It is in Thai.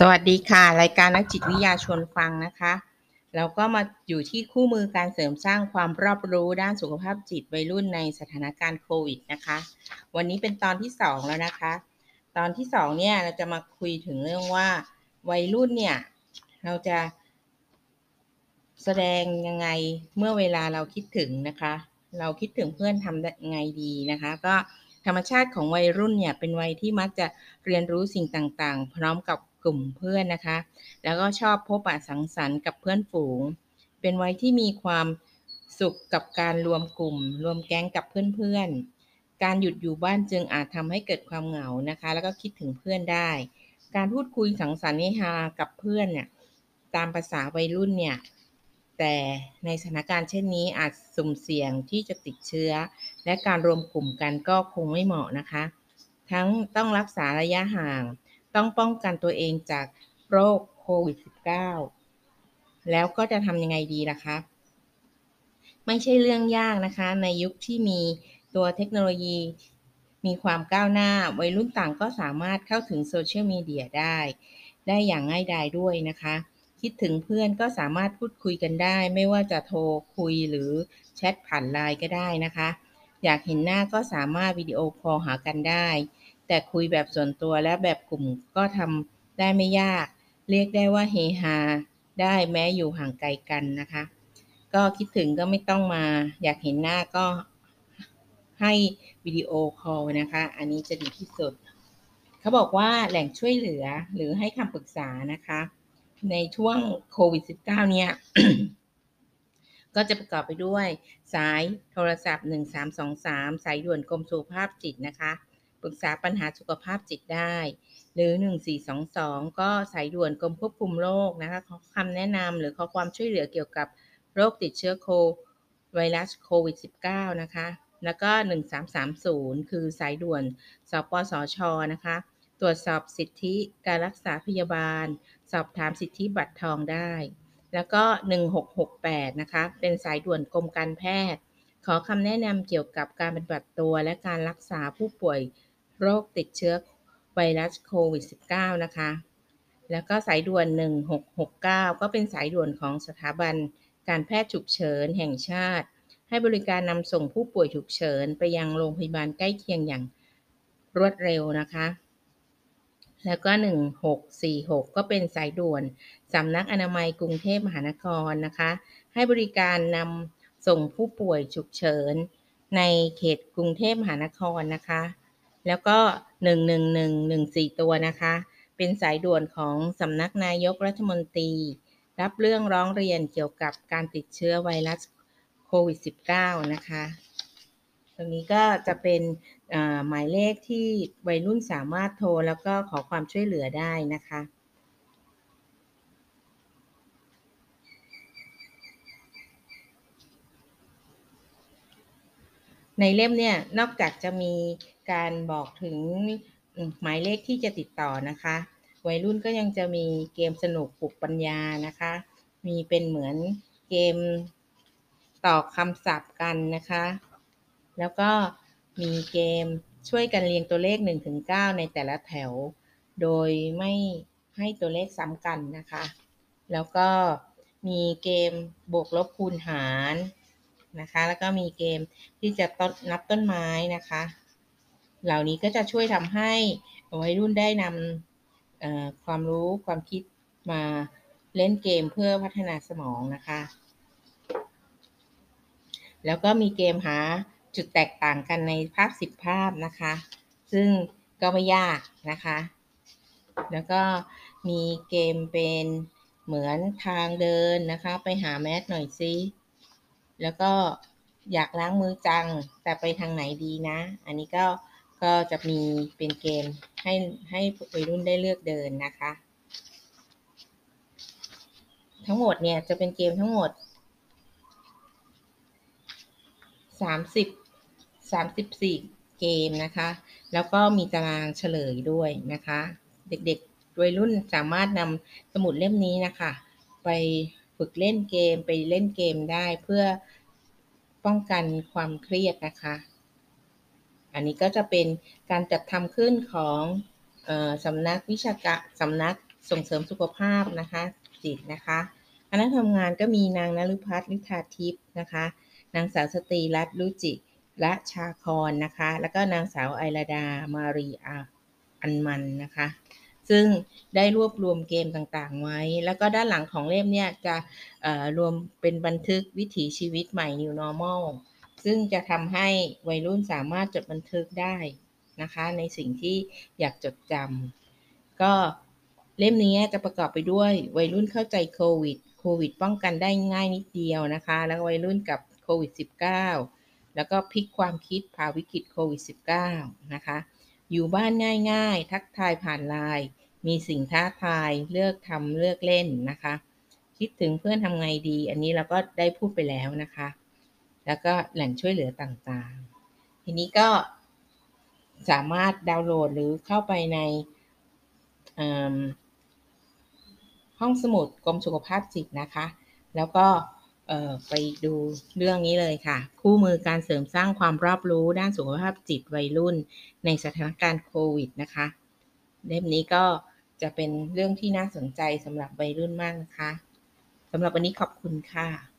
สวัสดีค่ะ รายการนักจิตวิทยาชวนฟังนะคะเราก็มาอยู่ที่คู่มือการเสริมสร้างความรอบรู้ด้านสุขภาพจิตวัยรุ่นในสถานการณ์โควิดนะคะ วันนี้เป็นตอนที่ 2 แล้วนะคะ ตอนที่ 2 เนี่ยเราจะมาคุยถึงเรื่องว่าวัยรุ่นเนี่ยเราจะแสดงยังไงเมื่อเวลาเราคิดถึงนะคะ เราคิดถึงเพื่อนทำยังไงดีนะคะ ก็ธรรมชาติของวัยรุ่นเนี่ยเป็นวัยที่มักจะเรียนรู้สิ่งต่างๆ พร้อมกับ กลุ่มเพื่อนนะคะ แล้วก็ชอบพบปะสังสรรค์กับเพื่อนฝูง เป็นวัยที่มีความสุขกับการรวมกลุ่ม รวมแก๊งกับเพื่อนๆ การหยุดอยู่บ้านจึงอาจทำให้เกิดความเหงานะคะ แล้วก็คิดถึงเพื่อนได้ การพูดคุยสังสรรค์นิฮากับเพื่อนเนี่ยตามภาษาวัยรุ่นเนี่ยแต่ในสถานการณ์เช่นนี้อาจสุ่มเสี่ยงที่จะติดเชื้อ และการรวมกลุ่มกันก็คงไม่เหมาะนะคะ ทั้งต้องรักษาระยะห่าง ต้องป้องกันตัวเองจากโรคโควิด -19 แล้วก็จะทำยังไงดีล่ะคะไม่ใช่เรื่องยากนะคะ ในยุคที่มีตัวเทคโนโลยี มีความก้าวหน้า วัยรุ่นต่างก็สามารถเข้าถึงโซเชียลมีเดียได้ ได้อย่างง่ายดายด้วยนะคะ คิดถึงเพื่อนก็สามารถพูดคุยกันได้ ไม่ว่าจะโทรคุยหรือแชทผ่านไลน์ก็ได้นะคะ อยากเห็นหน้าก็สามารถวิดีโอคอลหากันได้ แต่คุยแบบส่วนตัวและแบบกลุ่มก็ทำได้ไม่ยาก เรียกได้ว่าเฮฮาได้แม้อยู่ห่างไกลกันนะคะ ก็คิดถึงก็ไม่ต้องมา อยากเห็นหน้าก็ให้วิดีโอคอลนะคะ อันนี้จะดีที่สุด เขาบอกว่าแหล่งช่วยเหลือหรือให้คำปรึกษานะคะ ในช่วงโควิด -19 เนี่ย ก็จะประกอบไปด้วย สายโทรศัพท์ 1323 สายด่วนกรมสุขภาพจิตนะคะ ปรึกษาปัญหาสุขภาพจิตได้ หรือ 1422 ก็สายด่วนกรมควบคุมโรคนะคะขอคำแนะนำหรือขอความช่วยเหลือเกี่ยวกับโรคติดเชื้อโคไวรัสโควิด -19 นะคะ แล้วก็ 1330 คือสายด่วนสปสชนะคะ ตรวจสอบสิทธิการรักษาพยาบาล สอบถามสิทธิบัตรทองได้ แล้วก็ 1668 นะคะ เป็นสายด่วนกรมการแพทย์ ขอคำแนะนำเกี่ยวกับการปฏิบัติตัวและการรักษาผู้ป่วย โรคติดเชื้อไวรัสโควิด -19 นะคะ แล้วก็สายด่วน 1669 ก็เป็นสายด่วนของสถาบันการแพทย์ฉุกเฉินแห่งชาติ ให้บริการนำส่งผู้ป่วยฉุกเฉินไปยังโรงพยาบาลใกล้เคียงอย่างรวดเร็วนะคะ แล้วก็ 1646 ก็เป็นสายด่วนสำนักอนามัยกรุงเทพมหานครนะคะ ให้บริการนำส่งผู้ป่วยฉุกเฉินในเขตกรุงเทพมหานครนะคะ แล้วก็ 11114 ตัวนะคะ เป็นสายด่วนของสำนักนายกรัฐมนตรี รับเรื่องร้องเรียนเกี่ยวกับการติดเชื้อไวรัสโควิด -19 นะคะ ตรงนี้ก็จะเป็นหมายเลขที่วัยรุ่นสามารถโทรแล้วก็ขอความช่วยเหลือได้นะคะ ในเล่มเนี่ยนอกจากจะมีการบอกถึงหมายเลขที่จะติดต่อนะคะ วัยรุ่นก็ยังจะมีเกมสนุกปลุกปัญญานะคะ มีเป็นเหมือนเกมต่อคำศัพท์กันนะคะ แล้วก็มีเกมช่วยกันเรียงตัวเลข 1-9 ในแต่ละแถว โดยไม่ให้ตัวเลขซ้ำกันนะคะ แล้วก็มีเกมบวกลบคูณหาร นะคะ แล้วก็มีเกมที่จะต้นนับต้นไม้นะคะ เหล่านี้ก็จะช่วยทำให้วัยรุ่นได้นำความรู้ความคิดมาเล่นเกมเพื่อพัฒนาสมองนะคะ แล้วก็มีเกมหาจุดแตกต่างกันในภาพ10ภาพนะคะ ซึ่งก็ไม่ยากนะคะ แล้วก็มีเกมเป็นเหมือนทางเดินนะคะ ไปหาแมสหน่อยซิ แล้วก็อยากล้างมือจัง แต่ไปทางไหนดีนะ อันนี้ก็ก็จะมีเป็นเกมให้ให้วัยรุ่นได้เลือกเดินนะคะ ทั้งหมดเนี่ยจะเป็นเกมทั้งหมด 30 34 เกมนะคะ แล้วก็มีตารางเฉลยด้วยนะคะ เด็กๆวัยรุ่นสามารถนำสมุดเล่มนี้นะคะ ไป ฝึกเล่นเกมไปเล่นเกมได้เพื่อป้องกันความเครียดนะคะ อันนี้ก็จะเป็นการจัดทำขึ้นของอสำนักวิชาการสำนักส่งเสริมสุขภาพนะคะจิตนะคะคณะทำงานก็มีนางนฤพัฒน์ลิธาทิพย์นะคะ นางสาวสตรีรัตน์รุจิและชาคอนนะคะ แล้วก็นางสาวไอราดามารีอาอันมันนะคะ ซึ่งได้รวบรวมเกมต่างๆ ไว้ แล้วก็ด้านหลังของเล่มเนี่ยจะรวมเป็นบันทึกวิถีชีวิตใหม่ New Normal ซึ่งจะทำให้วัยรุ่นสามารถจดบันทึกได้นะคะ ในสิ่งที่อยากจดจำก็เล่มนี้จะประกอบไปด้วยวัยรุ่นเข้าใจโควิดโควิดป้องกันได้ง่ายนิดเดียวนะคะ แล้ววัยรุ่นกับโควิด -19 แล้วก็พลิกความคิดพาวิกฤตโควิด -19 นะคะ อยู่บ้านง่ายๆ ทักทายผ่านไลน์มีสิ่งท้าทายเลือกทำเลือกเล่นนะคะ คิดถึงเพื่อนทำไงดี อันนี้เราก็ได้พูดไปแล้วนะคะ แล้วก็แหล่งช่วยเหลือต่างๆ ทีนี้ก็สามารถดาวน์โหลดหรือเข้าไปในห้องสมุดกรมสุขภาพจิตนะคะ แล้วก็ ไปดูเรื่องนี้เลยค่ะ คู่มือการเสริมสร้างความรอบรู้ด้านสุขภาพจิตวัยรุ่น ในสถานการณ์โควิดนะคะ เล่มนี้ก็จะเป็นเรื่องที่น่าสนใจสำหรับวัยรุ่นมากนะคะสำหรับวันนี้ขอบคุณค่ะ